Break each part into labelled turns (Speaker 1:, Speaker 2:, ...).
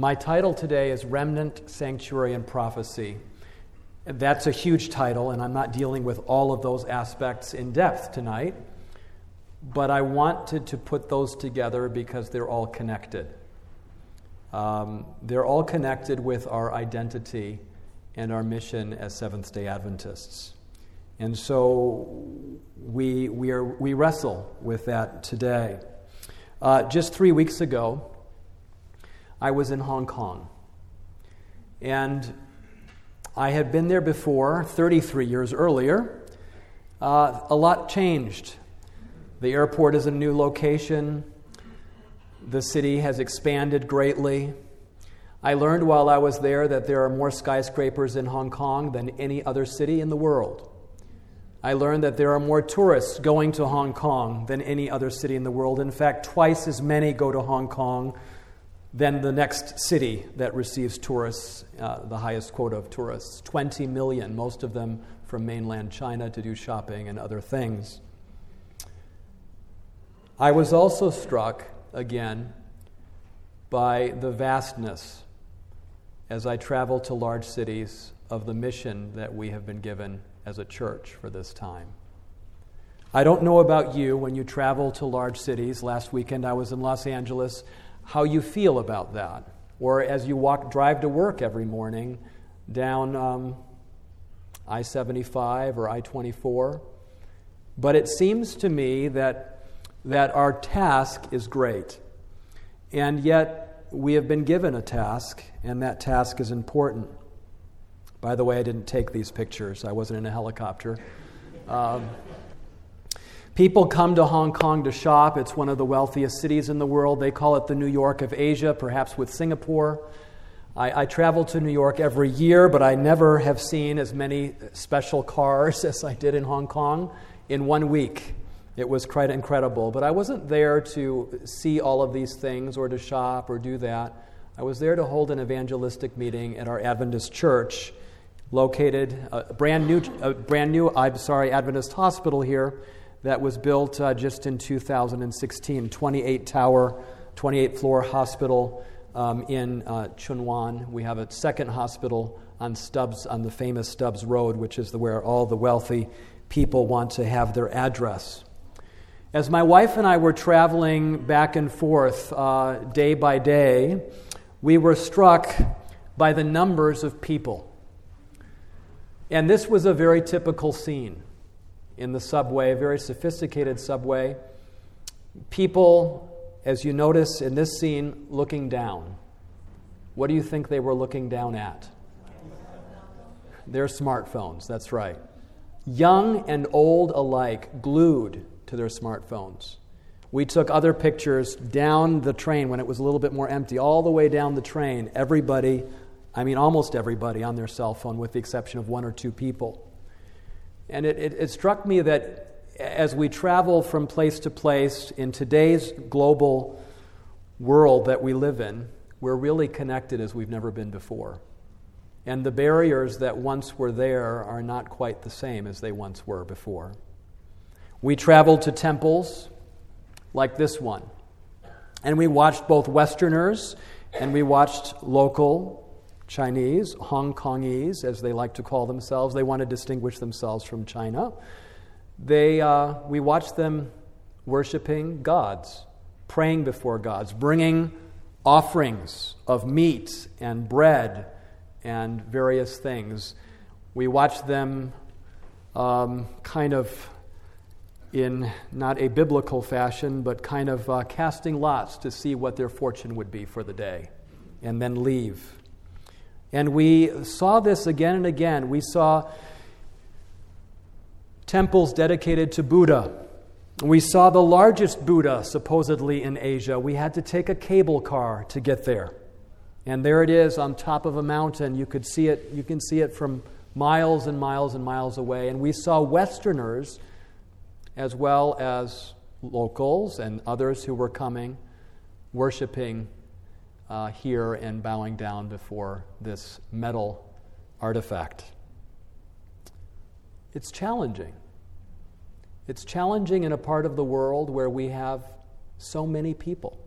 Speaker 1: My title today is Remnant, Sanctuary, and Prophecy. That's a huge title, and I'm not dealing with all of those aspects in depth tonight, but I wanted to put those together because they're all connected. Um, they're all connected with our identity and our mission as Seventh day Adventists. And so we, we, are, we wrestle with that today. Uh, just three weeks ago, I was in Hong Kong. And I had been there before, 33 years earlier. Uh, a lot changed. The airport is a new location. The city has expanded greatly. I learned while I was there that there are more skyscrapers in Hong Kong than any other city in the world. I learned that there are more tourists going to Hong Kong than any other city in the world. In fact, twice as many go to Hong Kong than the next city that receives tourists, uh, the highest quota of tourists 20 million, most of them from mainland China to do shopping and other things. I was also struck, again, by the vastness as I travel to large cities of the mission that we have been given as a church for this time. I don't know about you when you travel to large cities. Last weekend I was in Los Angeles how you feel about that. Or as you walk, drive to work every morning down um, I 75 or I 24. But it seems to me that, that our task is great. And yet, we have been given a task, and that task is important. By the way, I didn't take these pictures, I wasn't in a helicopter. Um, People come to Hong Kong to shop. It's one of the wealthiest cities in the world. They call it the New York of Asia, perhaps with Singapore. I, I, travel to New York every year, but I never have seen as many special cars as I did in Hong Kong in one week. It was quite incredible. But I wasn't there to see all of these things or to shop or do that. I was there to hold an evangelistic meeting at our Adventist church, located a brand new, a brand new, I'm sorry, Adventist hospital here that was built uh, just in 2016, 28 tower, 28 floor hospital um, in uh, Tsuen Wan. We have a second hospital on Stubbs, on the famous Stubbs Road, which is where all the wealthy people want to have their address. As my wife and I were traveling back and forth uh, day by day, we were struck by the numbers of people. And this was a very typical scene in the subway, a very sophisticated subway. People, as you notice in this scene, looking down. What do you think they were looking down at? Their smartphones, that's right. Young and old alike, glued to their smartphones. We took other pictures down the train when it was a little bit more empty, all the way down the train. Everybody, I mean, almost everybody on their cell phone, with the exception of one or two people. And it, it, it struck me that as we travel from place to place in today's global world that we live in, we're really connected as we've never been before. And the barriers that once were there are not quite the same as they once were before. We traveled to temples like this one, and we watched both Westerners and we watched local Chinese, Hong Kongese, as they like to call themselves. They want to distinguish themselves from China. They, uh, we watch them worshiping gods, praying before gods, bringing offerings of meat and bread and various things. We watch them um, kind of in not a biblical fashion, but kind of uh, casting lots to see what their fortune would be for the day and then leave. And we saw this again and again. We saw temples dedicated to Buddha. We saw the largest Buddha supposedly in Asia. We had to take a cable car to get there. And there it is on top of a mountain. You could see it, you can see it from miles and miles and miles away. And we saw Westerners as well as locals and others who were coming worshiping uh, here and bowing down before this metal artifact. It's challenging. It's challenging in a part of the world where we have so many people.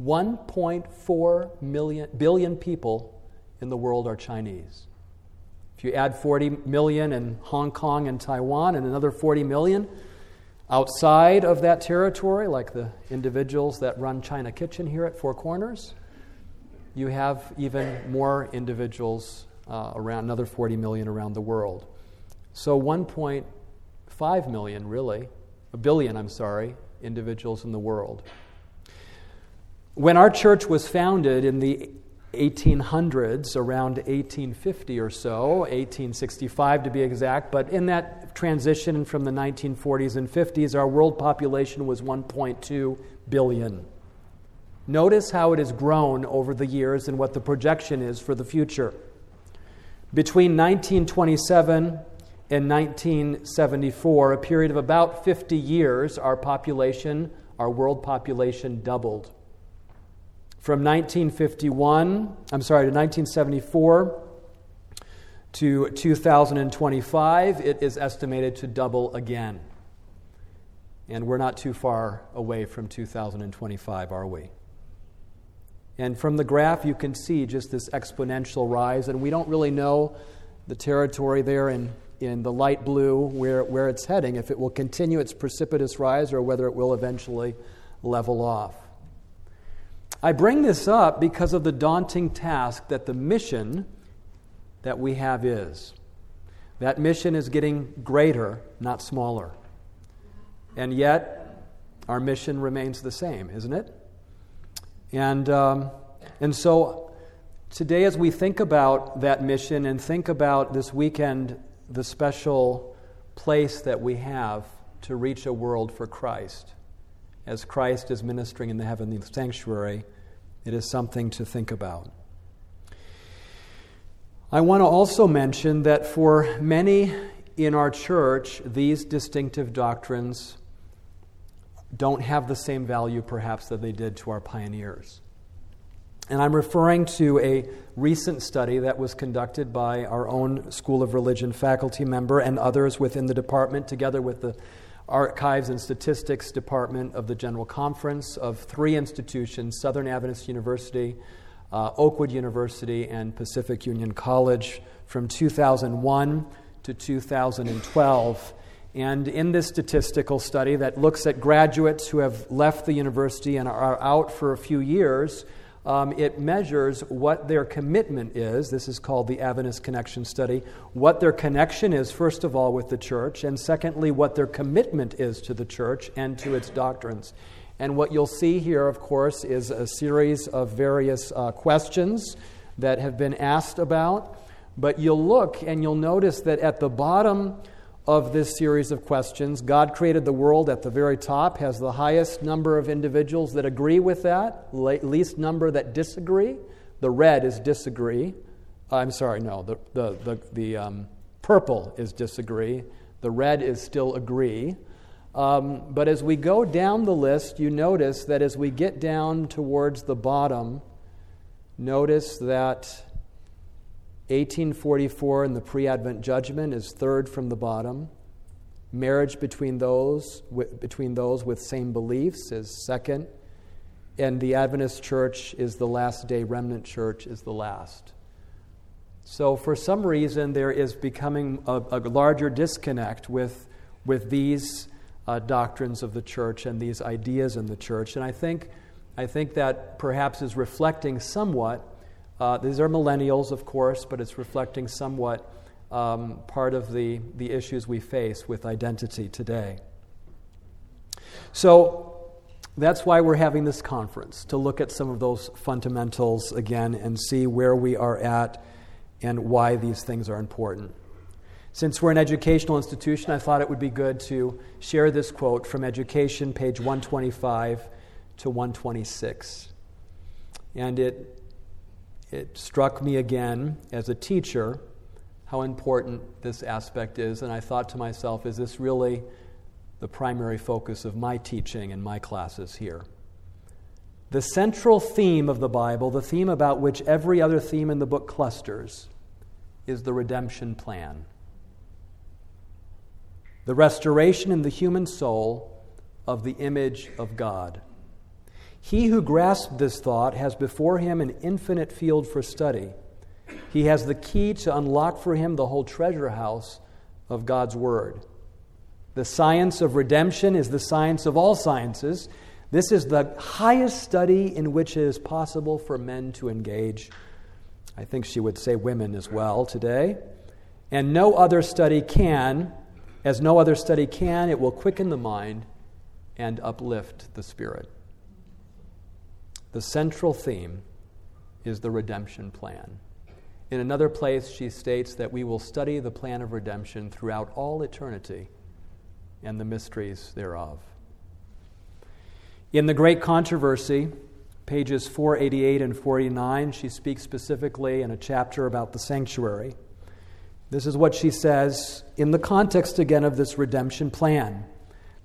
Speaker 1: 1.4 million, billion people in the world are Chinese. If you add 40 million in Hong Kong and Taiwan and another 40 million outside of that territory, like the individuals that run China Kitchen here at Four Corners, you have even more individuals uh, around another 40 million around the world. So 1.5 million, really, a billion, I'm sorry, individuals in the world. When our church was founded in the 1800s, around 1850 or so, 1865 to be exact, but in that transition from the 1940s and 50s, our world population was 1.2 billion. Notice how it has grown over the years and what the projection is for the future. Between 1927 and 1974, a period of about 50 years, our population, our world population, doubled. From 1951, I'm sorry, to 1974 to 2025, it is estimated to double again. And we're not too far away from 2025, are we? And from the graph, you can see just this exponential rise, and we don't really know the territory there in, in the light blue where, where it's heading, if it will continue its precipitous rise or whether it will eventually level off. I bring this up because of the daunting task that the mission that we have is. That mission is getting greater, not smaller. And yet, our mission remains the same, isn't it? And, um, and so, today, as we think about that mission and think about this weekend, the special place that we have to reach a world for Christ, as Christ is ministering in the heavenly sanctuary, it is something to think about. I want to also mention that for many in our church, these distinctive doctrines don't have the same value, perhaps, that they did to our pioneers. And I'm referring to a recent study that was conducted by our own School of Religion faculty member and others within the department, together with the Archives and Statistics Department of the General Conference of three institutions Southern Adventist University, uh, Oakwood University, and Pacific Union College from 2001 to 2012. And in this statistical study that looks at graduates who have left the university and are out for a few years, um, it measures what their commitment is. This is called the Adventist Connection Study. What their connection is, first of all, with the church, and secondly, what their commitment is to the church and to its doctrines. And what you'll see here, of course, is a series of various uh, questions that have been asked about. But you'll look and you'll notice that at the bottom of this series of questions. God created the world at the very top, has the highest number of individuals that agree with that, least number that disagree. The red is disagree. I'm sorry, no, the, the, the, the um, purple is disagree. The red is still agree. Um, but as we go down the list, you notice that as we get down towards the bottom, notice that 1844 in the pre Advent judgment is third from the bottom. Marriage between those, between those with same beliefs is second. And the Adventist church is the last day, remnant church is the last. So, for some reason, there is becoming a, a larger disconnect with, with these uh, doctrines of the church and these ideas in the church. And I think, I think that perhaps is reflecting somewhat uh, these are millennials, of course, but it's reflecting somewhat um, part of the, the issues we face with identity today. So that's why we're having this conference, to look at some of those fundamentals again and see where we are at and why these things are important. Since we're an educational institution, I thought it would be good to share this quote from Education, page 125 to 126. And it it struck me again as a teacher how important this aspect is, and I thought to myself, is this really the primary focus of my teaching and my classes here? The central theme of the Bible, the theme about which every other theme in the book clusters, is the redemption plan. The restoration in the human soul of the image of God. He who grasps this thought has before him an infinite field for study. He has the key to unlock for him the whole treasure house of God's Word. The science of redemption is the science of all sciences. This is the highest study in which it is possible for men to engage. I think she would say women as well today. And no other study can, as no other study can, it will quicken the mind and uplift the spirit. The central theme is the redemption plan. In another place, she states that we will study the plan of redemption throughout all eternity and the mysteries thereof. In the Great Controversy, pages 488 and 489, she speaks specifically in a chapter about the sanctuary. This is what she says in the context again of this redemption plan.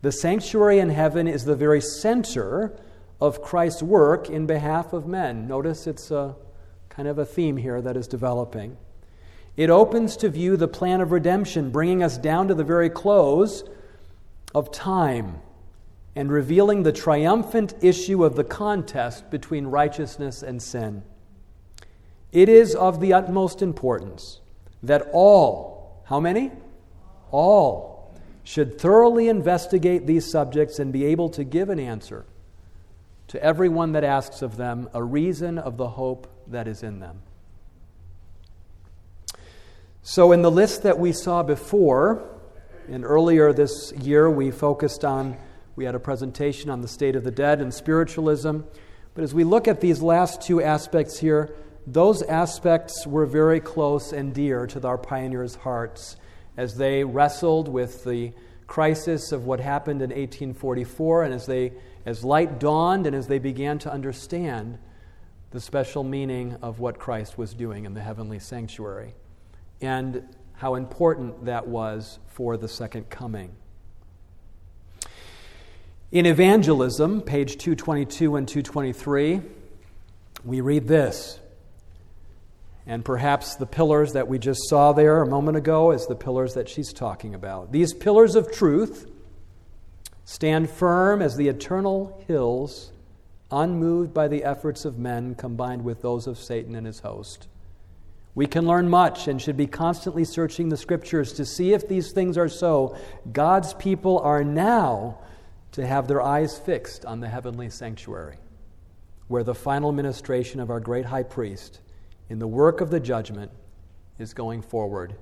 Speaker 1: The sanctuary in heaven is the very center of Christ's work in behalf of men. Notice it's a kind of a theme here that is developing. It opens to view the plan of redemption, bringing us down to the very close of time and revealing the triumphant issue of the contest between righteousness and sin. It is of the utmost importance that all, how many? All, should thoroughly investigate these subjects and be able to give an answer to everyone that asks of them a reason of the hope that is in them. So, in the list that we saw before, and earlier this year we focused on, we had a presentation on the state of the dead and spiritualism. But as we look at these last two aspects here, those aspects were very close and dear to our pioneers' hearts as they wrestled with the crisis of what happened in 1844 and as they as light dawned and as they began to understand the special meaning of what Christ was doing in the heavenly sanctuary and how important that was for the second coming. In evangelism, page 222 and 223, we read this and perhaps the pillars that we just saw there a moment ago is the pillars that she's talking about. These pillars of truth stand firm as the eternal hills, unmoved by the efforts of men combined with those of Satan and his host. We can learn much and should be constantly searching the scriptures to see if these things are so. God's people are now to have their eyes fixed on the heavenly sanctuary, where the final ministration of our great high priest in the work of the judgment is going forward,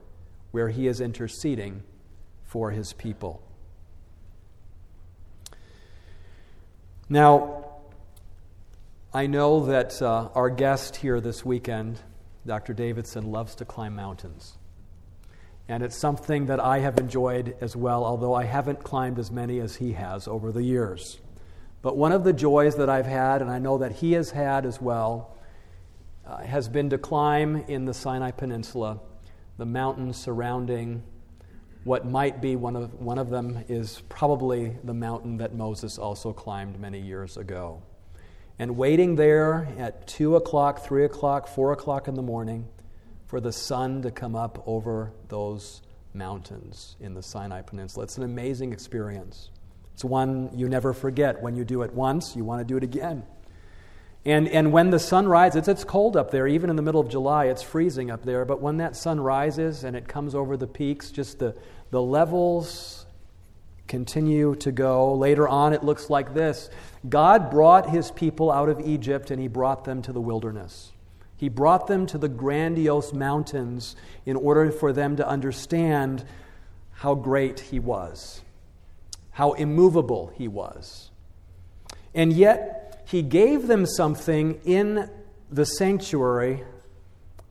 Speaker 1: where he is interceding for his people. Now, I know that uh, our guest here this weekend, Dr. Davidson, loves to climb mountains. And it's something that I have enjoyed as well, although I haven't climbed as many as he has over the years. But one of the joys that I've had, and I know that he has had as well, uh, has been to climb in the Sinai Peninsula, the mountains surrounding what might be one of, one of them is probably the mountain that Moses also climbed many years ago. And waiting there at 2 o'clock, 3 o'clock, 4 o'clock in the morning for the sun to come up over those mountains in the Sinai Peninsula. It's an amazing experience. It's one you never forget. When you do it once, you want to do it again. And, and when the sun rises, it's it's cold up there, even in the middle of July, it's freezing up there. But when that sun rises and it comes over the peaks, just the, the levels continue to go. Later on, it looks like this God brought his people out of Egypt and he brought them to the wilderness. He brought them to the grandiose mountains in order for them to understand how great he was, how immovable he was. And yet, he gave them something in the sanctuary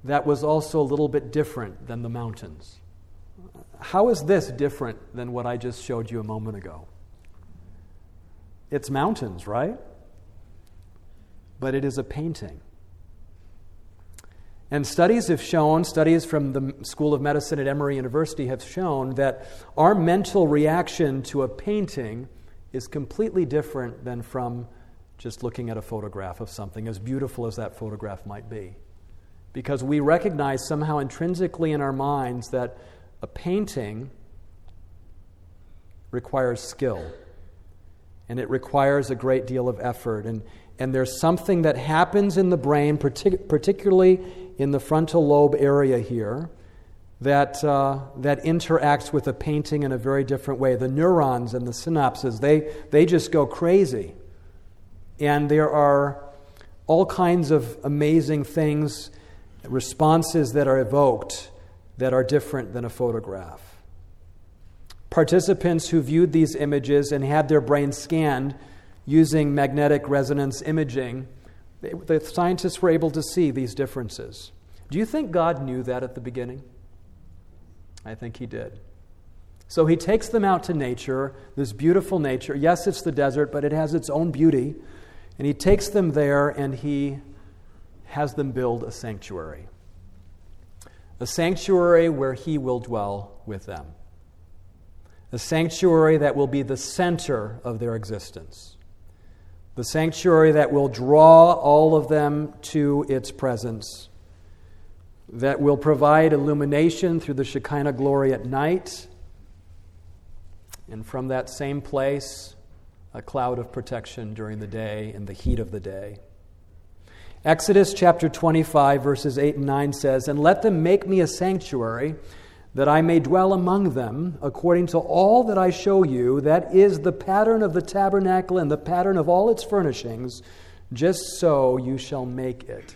Speaker 1: that was also a little bit different than the mountains. How is this different than what I just showed you a moment ago? It's mountains, right? But it is a painting. And studies have shown, studies from the School of Medicine at Emory University have shown that our mental reaction to a painting is completely different than from just looking at a photograph of something, as beautiful as that photograph might be. Because we recognize somehow intrinsically in our minds that a painting requires skill and it requires a great deal of effort. And, and there's something that happens in the brain, partic- particularly in the frontal lobe area here, that, uh, that interacts with a painting in a very different way. The neurons and the synapses, they, they just go crazy. And there are all kinds of amazing things, responses that are evoked that are different than a photograph. Participants who viewed these images and had their brains scanned using magnetic resonance imaging, the scientists were able to see these differences. Do you think God knew that at the beginning? I think he did. So he takes them out to nature, this beautiful nature. Yes, it's the desert, but it has its own beauty. And he takes them there and he has them build a sanctuary. A sanctuary where he will dwell with them. A sanctuary that will be the center of their existence. The sanctuary that will draw all of them to its presence that will provide illumination through the Shekinah glory at night. And from that same place, a cloud of protection during the day in the heat of the day. Exodus chapter 25, verses 8 and 9 says, And let them make me a sanctuary, that I may dwell among them, according to all that I show you. That is the pattern of the tabernacle and the pattern of all its furnishings. Just so you shall make it.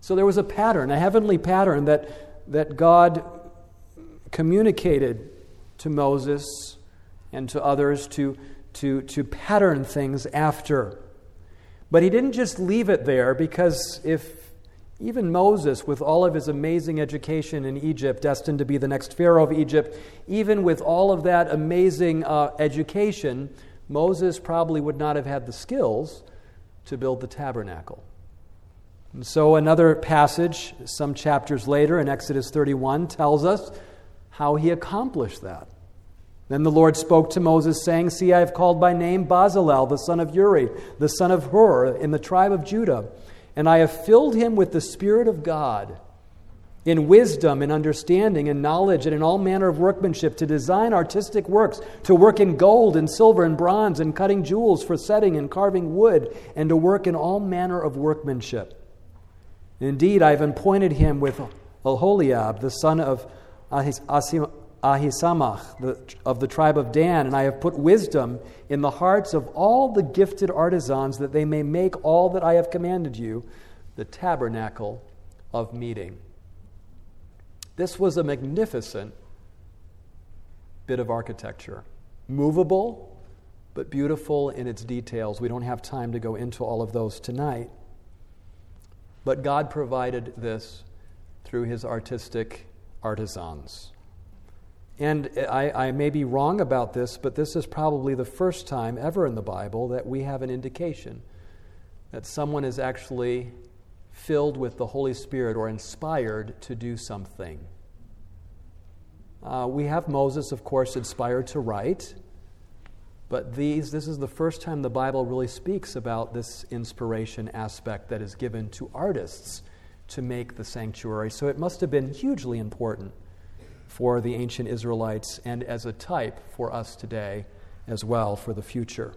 Speaker 1: So there was a pattern, a heavenly pattern that, that God communicated to Moses and to others to, to, to pattern things after. But he didn't just leave it there because if even Moses, with all of his amazing education in Egypt, destined to be the next Pharaoh of Egypt, even with all of that amazing uh, education, Moses probably would not have had the skills to build the tabernacle. And so, another passage, some chapters later in Exodus 31, tells us how he accomplished that. Then the Lord spoke to Moses, saying, See, I have called by name Bezalel, the son of Uri, the son of Hur, in the tribe of Judah, and I have filled him with the Spirit of God, in wisdom, in understanding, in knowledge, and in all manner of workmanship, to design artistic works, to work in gold and silver and bronze, and cutting jewels for setting and carving wood, and to work in all manner of workmanship. Indeed, I have appointed him with Aholiab, the son of Ahisamach, of the tribe of Dan, and I have put wisdom in the hearts of all the gifted artisans that they may make all that I have commanded you, the tabernacle of meeting. This was a magnificent bit of architecture, movable, but beautiful in its details. We don't have time to go into all of those tonight. But God provided this through his artistic artisans. And I, I, may be wrong about this, but this is probably the first time ever in the Bible that we have an indication that someone is actually filled with the Holy Spirit or inspired to do something. Uh, we have Moses, of course, inspired to write. But these, this is the first time the Bible really speaks about this inspiration aspect that is given to artists to make the sanctuary. So it must have been hugely important for the ancient Israelites and as a type for us today as well for the future.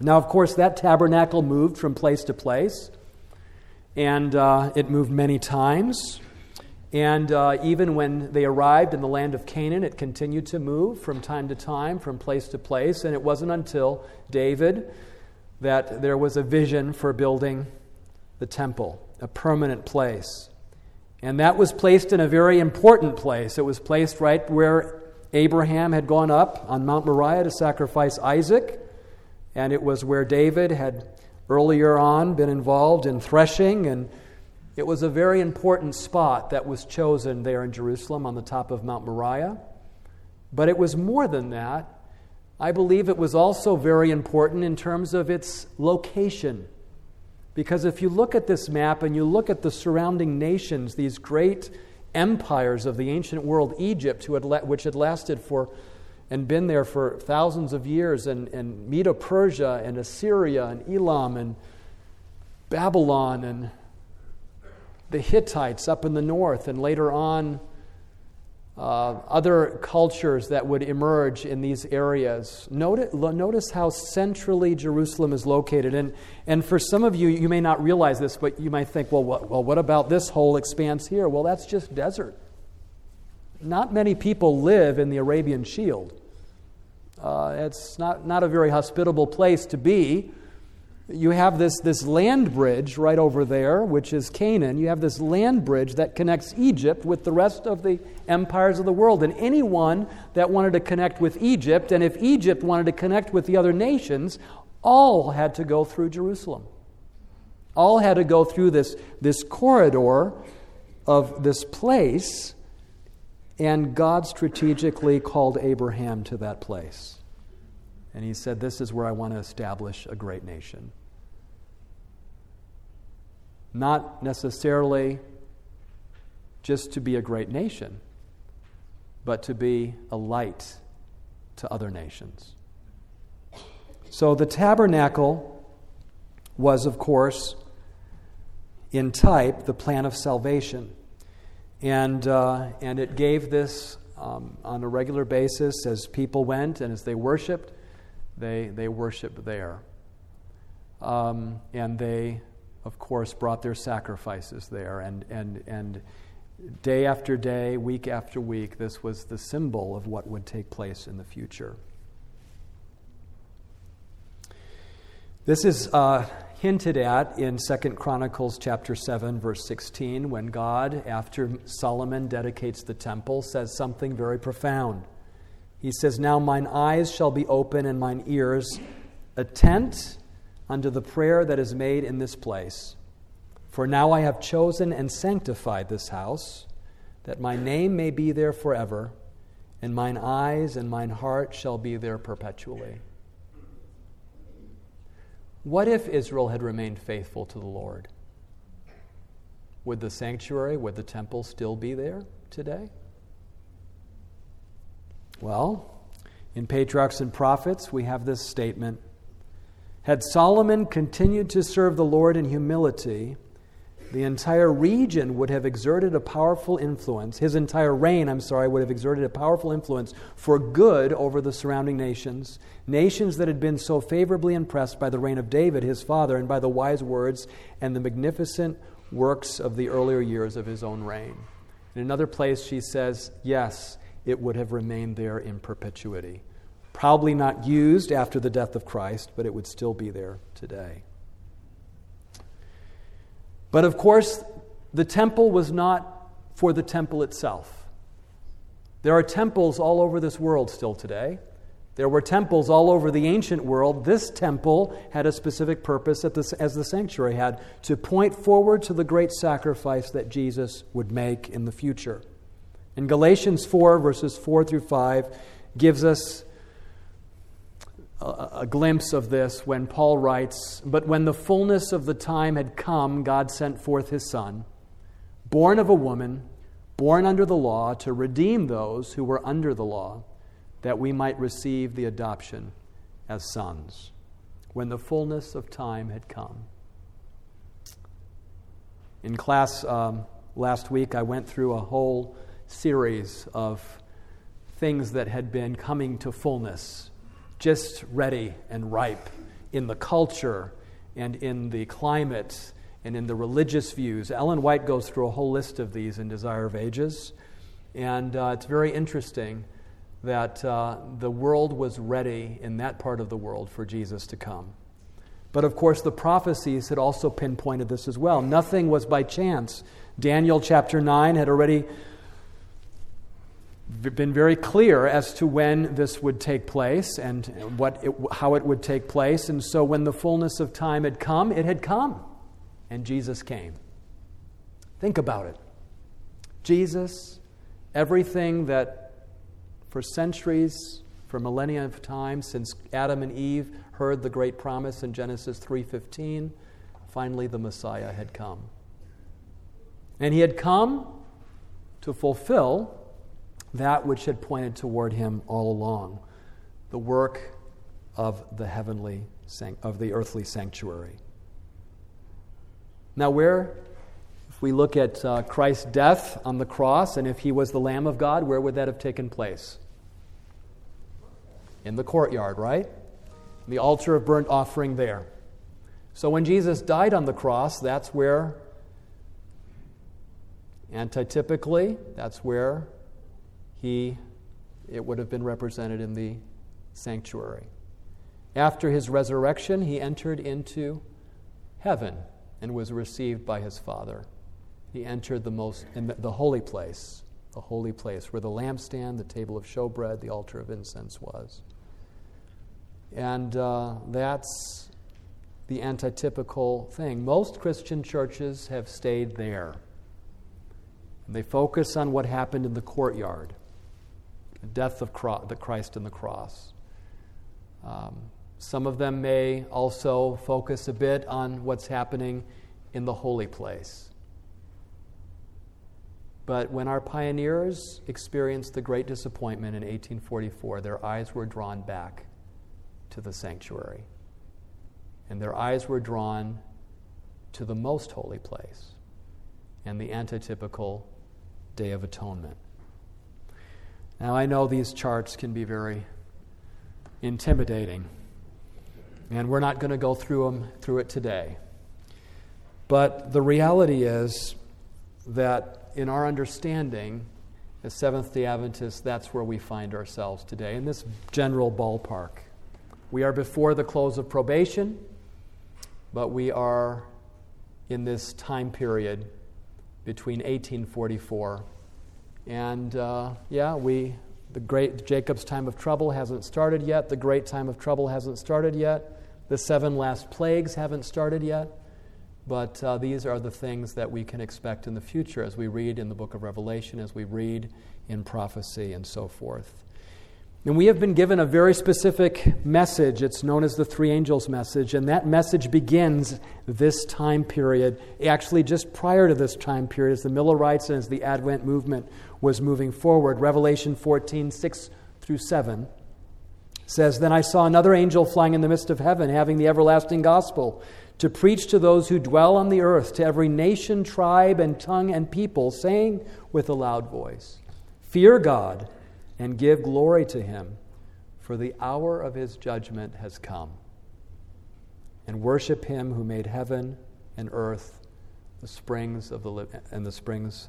Speaker 1: Now, of course, that tabernacle moved from place to place, and uh, it moved many times. And uh, even when they arrived in the land of Canaan, it continued to move from time to time, from place to place. And it wasn't until David that there was a vision for building the temple, a permanent place. And that was placed in a very important place. It was placed right where Abraham had gone up on Mount Moriah to sacrifice Isaac. And it was where David had earlier on been involved in threshing and it was a very important spot that was chosen there in Jerusalem on the top of Mount Moriah. But it was more than that. I believe it was also very important in terms of its location. Because if you look at this map and you look at the surrounding nations, these great empires of the ancient world, Egypt, had which had lasted for and been there for thousands of years, and, and Medo Persia and Assyria and Elam and Babylon and the Hittites up in the north, and later on uh, other cultures that would emerge in these areas. Notice, notice how centrally Jerusalem is located. And, and for some of you, you may not realize this, but you might think, well, what, well, what about this whole expanse here? Well, that's just desert. Not many people live in the Arabian Shield. Uh, it's not, not a very hospitable place to be you have this, this land bridge right over there, which is Canaan. You have this land bridge that connects Egypt with the rest of the empires of the world. And anyone that wanted to connect with Egypt, and if Egypt wanted to connect with the other nations, all had to go through Jerusalem. All had to go through this, this corridor of this place, and God strategically called Abraham to that place. And he said, This is where I want to establish a great nation. Not necessarily just to be a great nation, but to be a light to other nations. So the tabernacle was, of course, in type, the plan of salvation. And, uh, and it gave this um, on a regular basis as people went and as they worshiped they, they worshiped there. Um, and they, of course, brought their sacrifices there. And, and, and day after day, week after week, this was the symbol of what would take place in the future. This is uh, hinted at in Second Chronicles chapter 7 verse 16 when God after Solomon dedicates the temple says something very profound. He says, Now mine eyes shall be open and mine ears attent unto the prayer that is made in this place. For now I have chosen and sanctified this house, that my name may be there forever, and mine eyes and mine heart shall be there perpetually. What if Israel had remained faithful to the Lord? Would the sanctuary, would the temple still be there today? Well, in Patriarchs and Prophets, we have this statement Had Solomon continued to serve the Lord in humility, the entire region would have exerted a powerful influence. His entire reign, I'm sorry, would have exerted a powerful influence for good over the surrounding nations. Nations that had been so favorably impressed by the reign of David, his father, and by the wise words and the magnificent works of the earlier years of his own reign. In another place, she says, Yes, it would have remained there in perpetuity. Probably not used after the death of Christ, but it would still be there today. But of course, the temple was not for the temple itself. There are temples all over this world still today. There were temples all over the ancient world. This temple had a specific purpose, as the sanctuary had, to point forward to the great sacrifice that Jesus would make in the future. And Galatians 4, verses 4 through 5, gives us a, glimpse of this when Paul writes But when the fullness of the time had come, God sent forth his Son, born of a woman, born under the law, to redeem those who were under the law, that we might receive the adoption as sons. When the fullness of time had come. In class um, last week, I went through a whole series of things that had been coming to fullness, just ready and ripe in the culture and in the climate and in the religious views. Ellen White goes through a whole list of these in Desire of Ages. And uh, it's very interesting that uh, the world was ready in that part of the world for Jesus to come. But of course, the prophecies had also pinpointed this as well. Nothing was by chance. Daniel chapter 9 had already been very clear as to when this would take place and what it, how it would take place. And so, when the fullness of time had come, it had come, and Jesus came. Think about it. Jesus, everything that for centuries, for millennia of time, since Adam and Eve heard the great promise in Genesis 3:15, finally the Messiah had come. And he had come to fulfill that which had pointed toward him all along the work of the heavenly of the earthly sanctuary now where If we look at uh, Christ's death on the cross, and if he was the Lamb of God, where would that have taken place? In the courtyard, right? The altar of burnt offering there. So when Jesus died on the cross, that's where, antitypically, that's where he, it would have been represented in the sanctuary. After his resurrection, he entered into heaven and was received by his Father. He entered the most in the holy place, the holy place where the lampstand, the table of showbread, the altar of incense was. And uh, that's the antitypical thing. Most Christian churches have stayed there. They focus on what happened in the courtyard, the death of the Christ and the cross. Um, some of them may also focus a bit on what's happening in the holy place. But when our pioneers experienced the great disappointment in 1844, their eyes were drawn back to the sanctuary. And their eyes were drawn to the most holy place and the antitypical Day of Atonement. Now, I know these charts can be very intimidating, and we're not going to go through them through it today. But the reality is that in our understanding, as Seventh day Adventists, that's where we find ourselves today, in this general ballpark. We are before the close of probation, but we are in this time period between 1844 and, uh, yeah, we, the great Jacob's time of trouble hasn't started yet. The great time of trouble hasn't started yet. The seven last plagues haven't started yet. But uh, these are the things that we can expect in the future as we read in the book of Revelation, as we read in prophecy, and so forth. And we have been given a very specific message. It's known as the three angels message. And that message begins this time period, actually, just prior to this time period, as the Millerites and as the Advent movement was moving forward. Revelation 14, 6 through 7 says Then I saw another angel flying in the midst of heaven, having the everlasting gospel to preach to those who dwell on the earth, to every nation, tribe, and tongue and people, saying with a loud voice, Fear God and give glory to him, for the hour of his judgment has come. And worship him who made heaven and earth, the springs of the and the springs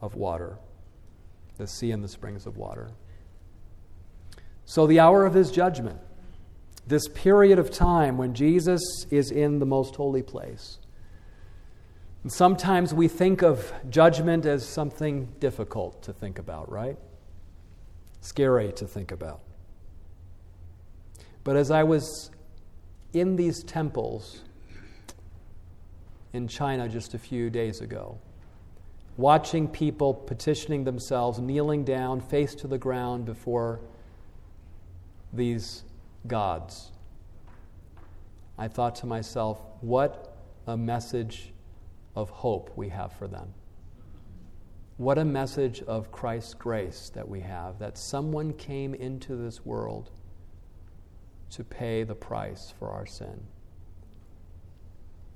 Speaker 1: of water, the sea and the springs of water. So the hour of his judgment this period of time when Jesus is in the most holy place. And sometimes we think of judgment as something difficult to think about, right? Scary to think about. But as I was in these temples in China just a few days ago, watching people petitioning themselves, kneeling down, face to the ground before these gods. I thought to myself, what a message of hope we have for them. What a message of Christ's grace that we have, that someone came into this world to pay the price for our sin,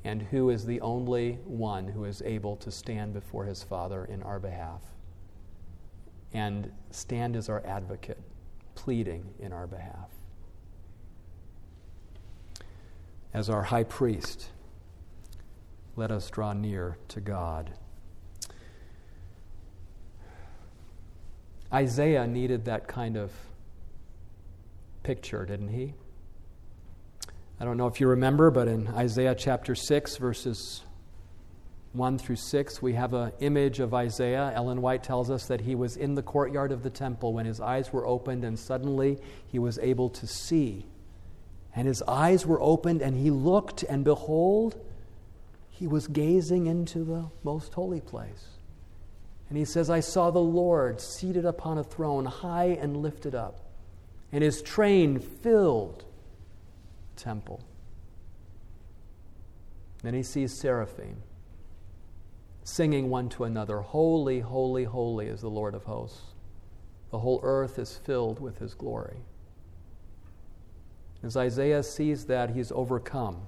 Speaker 1: and who is the only one who is able to stand before his Father in our behalf and stand as our advocate, pleading in our behalf. as our high priest, let us draw near to God. Isaiah needed that kind of picture, didn't he? I don't know if you remember, but in Isaiah chapter 6, verses 1 through 6, we have an image of Isaiah. Ellen White tells us that he was in the courtyard of the temple when his eyes were opened, and suddenly he was able to see and his eyes were opened, and he looked, and behold, he was gazing into the most holy place. And he says, I saw the Lord seated upon a throne, high and lifted up, and his train filled the temple. Then he sees seraphim singing one to another, Holy, holy, holy is the Lord of hosts. The whole earth is filled with his glory. As Isaiah sees that, he's overcome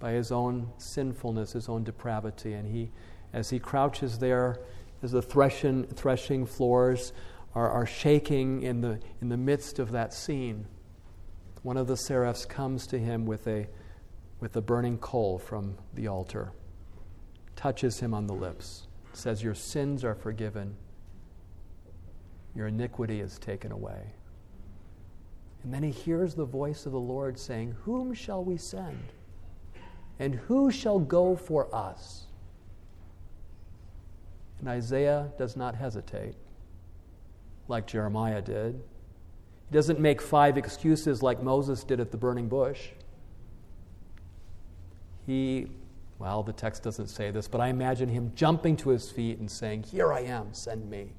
Speaker 1: by his own sinfulness, his own depravity, and he as he crouches there, as the threshing, threshing floors are, are shaking in the, in the midst of that scene, one of the seraphs comes to him with a, with a burning coal from the altar, touches him on the lips, says, Your sins are forgiven, your iniquity is taken away. And then he hears the voice of the Lord saying, Whom shall we send? And who shall go for us? And Isaiah does not hesitate like Jeremiah did. He doesn't make five excuses like Moses did at the burning bush. He, well, the text doesn't say this, but I imagine him jumping to his feet and saying, Here I am, send me.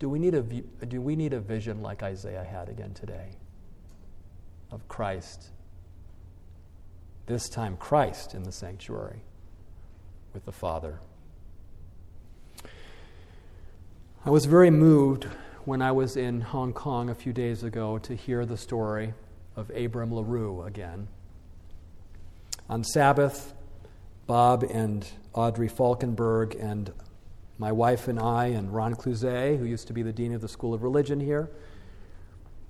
Speaker 1: Do we need a, do we need a vision like Isaiah had again today of Christ? This time, Christ in the sanctuary with the Father. I was very moved when I was in Hong Kong a few days ago to hear the story of Abram LaRue again. On Sabbath, Bob and Audrey Folkenberg and my wife and I and Ron Clouzet, who used to be the dean of the School of Religion here,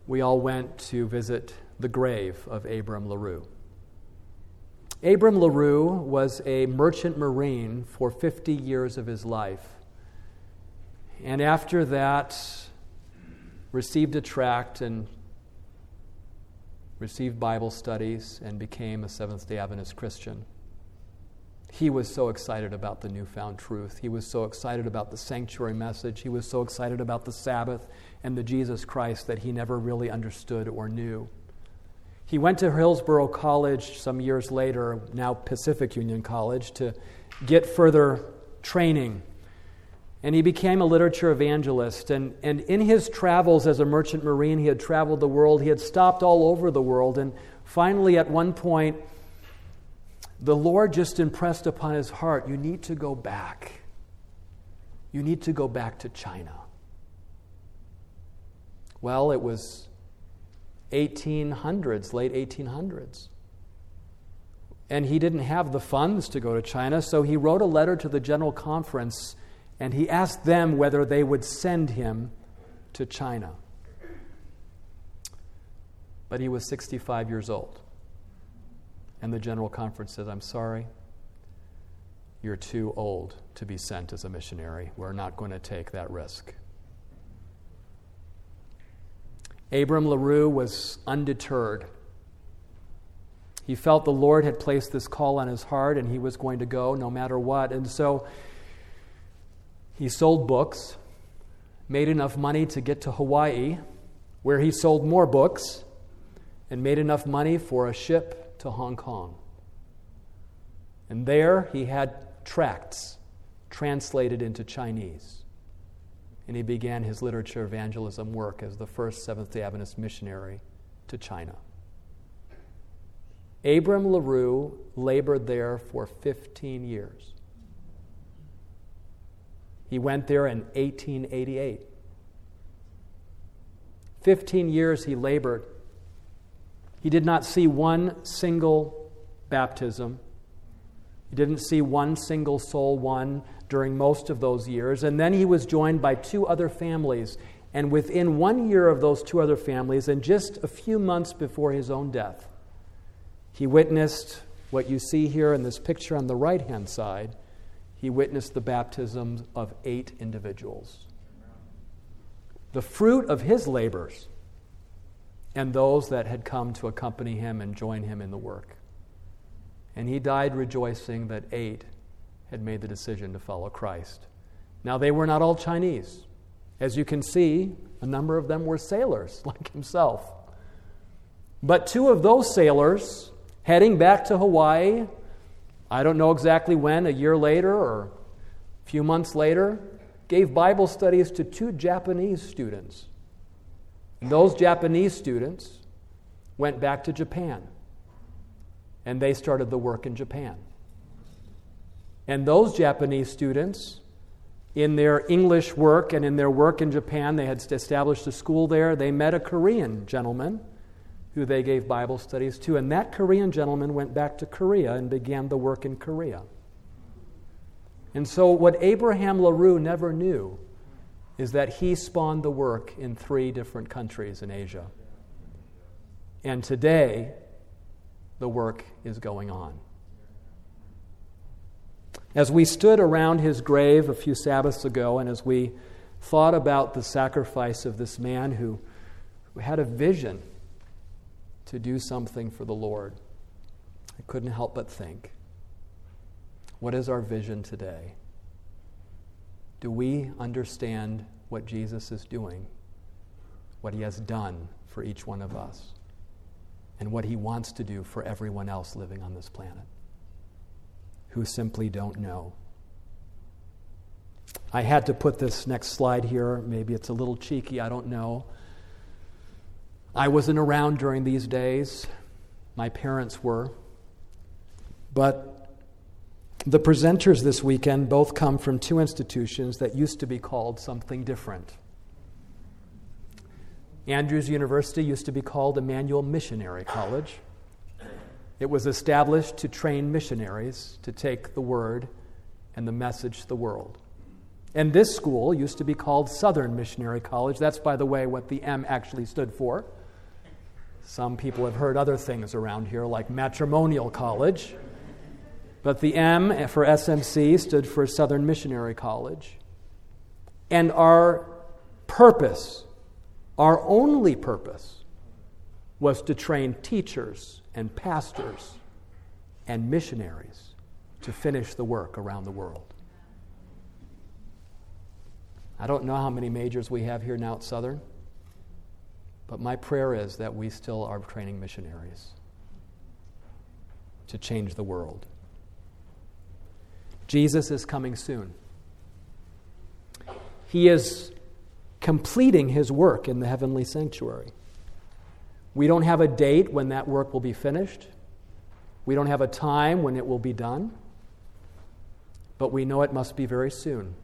Speaker 1: we all went to visit the grave of Abram LaRue. Abram LaRue was a merchant marine for 50 years of his life. And after that, received a tract and received Bible studies and became a Seventh day Adventist Christian. He was so excited about the newfound truth. He was so excited about the sanctuary message. He was so excited about the Sabbath and the Jesus Christ that he never really understood or knew. He went to Healdsburg College some years later, now Pacific Union College, to get further training and he became a literature evangelist. And, and in his travels as a merchant marine, he had traveled the world. He had stopped all over the world. And finally, at one point, the Lord just impressed upon his heart you need to go back. You need to go back to China. Well, it was 1800s, late 1800s. And he didn't have the funds to go to China, so he wrote a letter to the General Conference and he asked them whether they would send him to China. But he was 65 years old. And the General Conference said, I'm sorry, you're too old to be sent as a missionary. We're not going to take that risk. Abram LaRue was undeterred. He felt the Lord had placed this call on his heart and he was going to go no matter what. And so he sold books, made enough money to get to Hawaii, where he sold more books, and made enough money for a ship to Hong Kong. And there he had tracts translated into Chinese. And he began his literature evangelism work as the first Seventh day Adventist missionary to China. Abram LaRue labored there for 15 years. He went there in 1888. 15 years he labored. He did not see one single baptism. He didn't see one single soul won during most of those years. And then he was joined by two other families. And within one year of those two other families, and just a few months before his own death, he witnessed what you see here in this picture on the right hand side he witnessed the baptisms of eight individuals. The fruit of his labors and those that had come to accompany him and join him in the work. And he died rejoicing that eight had made the decision to follow Christ. Now, they were not all Chinese. As you can see, a number of them were sailors like himself. But two of those sailors, heading back to Hawaii, I don't know exactly when, a year later or a few months later, gave Bible studies to two Japanese students. And those Japanese students went back to Japan and they started the work in Japan. And those Japanese students, in their English work and in their work in Japan, they had established a school there. They met a Korean gentleman who they gave Bible studies to. And that Korean gentleman went back to Korea and began the work in Korea. And so, what Abraham LaRue never knew is that he spawned the work in three different countries in Asia. And today, the work is going on. As we stood around his grave a few Sabbaths ago, and as we thought about the sacrifice of this man who, who had a vision to do something for the Lord, I couldn't help but think what is our vision today? Do we understand what Jesus is doing, what he has done for each one of us, and what he wants to do for everyone else living on this planet who simply don't know? I had to put this next slide here. Maybe it's a little cheeky, I don't know. I wasn't around during these days, my parents were. But the presenters this weekend both come from two institutions that used to be called something different. Andrews University used to be called Emmanuel Missionary College. It was established to train missionaries to take the word and the message to the world. And this school used to be called Southern Missionary College. That's, by the way, what the M actually stood for. Some people have heard other things around here, like Matrimonial College. But the M for SMC stood for Southern Missionary College. And our purpose, our only purpose, was to train teachers and pastors and missionaries to finish the work around the world. I don't know how many majors we have here now at Southern, but my prayer is that we still are training missionaries to change the world. Jesus is coming soon. He is completing his work in the heavenly sanctuary. We don't have a date when that work will be finished. We don't have a time when it will be done. But we know it must be very soon.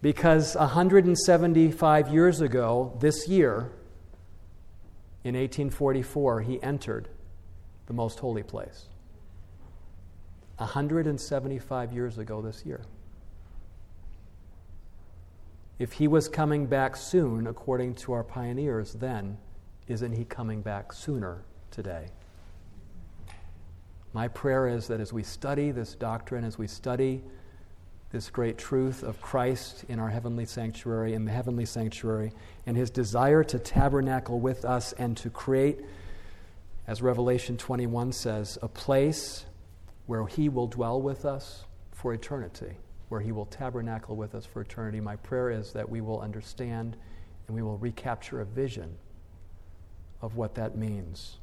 Speaker 1: Because 175 years ago, this year, in 1844, he entered the most holy place. 175 years ago this year. If he was coming back soon, according to our pioneers, then isn't he coming back sooner today? My prayer is that as we study this doctrine, as we study this great truth of Christ in our heavenly sanctuary, in the heavenly sanctuary, and his desire to tabernacle with us and to create, as Revelation 21 says, a place where He will dwell with us for eternity, where He will tabernacle with us for eternity. My prayer is that we will understand and we will recapture a vision of what that means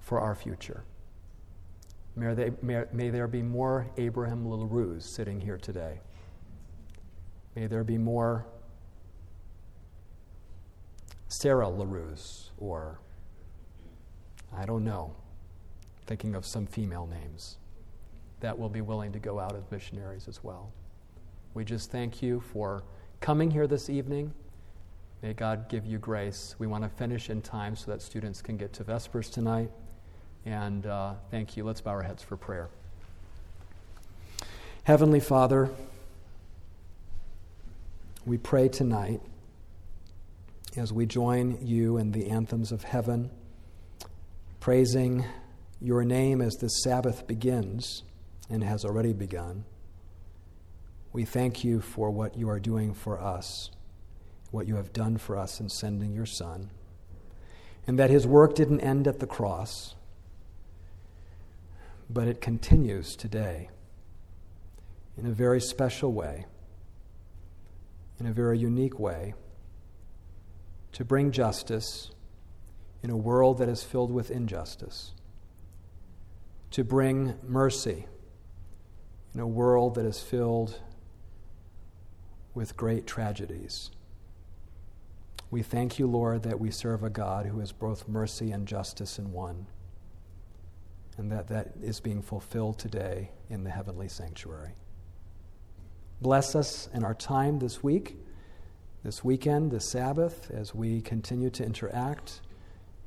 Speaker 1: for our future. May, they, may, may there be more Abraham LaRues sitting here today. May there be more Sarah LaRues or I don't know thinking of some female names that will be willing to go out as missionaries as well. We just thank you for coming here this evening. May God give you grace. We want to finish in time so that students can get to Vespers tonight. And uh, thank you. Let's bow our heads for prayer. Heavenly Father, we pray tonight as we join you in the anthems of heaven, praising your name as the Sabbath begins and has already begun. We thank you for what you are doing for us, what you have done for us in sending your Son, and that his work didn't end at the cross, but it continues today in a very special way, in a very unique way, to bring justice in a world that is filled with injustice to bring mercy in a world that is filled with great tragedies. We thank you, Lord, that we serve a God who is both mercy and justice in one, and that that is being fulfilled today in the heavenly sanctuary. Bless us in our time this week. this weekend, this Sabbath, as we continue to interact,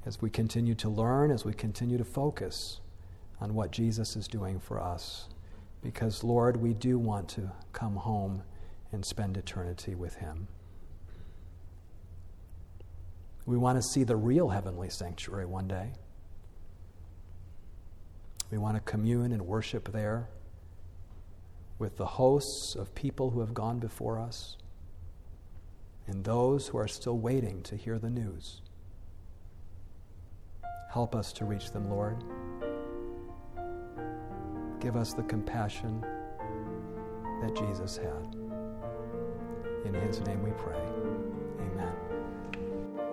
Speaker 1: as we continue to learn, as we continue to focus on what Jesus is doing for us. Because, Lord, we do want to come home and spend eternity with Him. We want to see the real heavenly sanctuary one day. We want to commune and worship there with the hosts of people who have gone before us and those who are still waiting to hear the news. Help us to reach them, Lord. Give us the compassion that Jesus had. In his name we pray.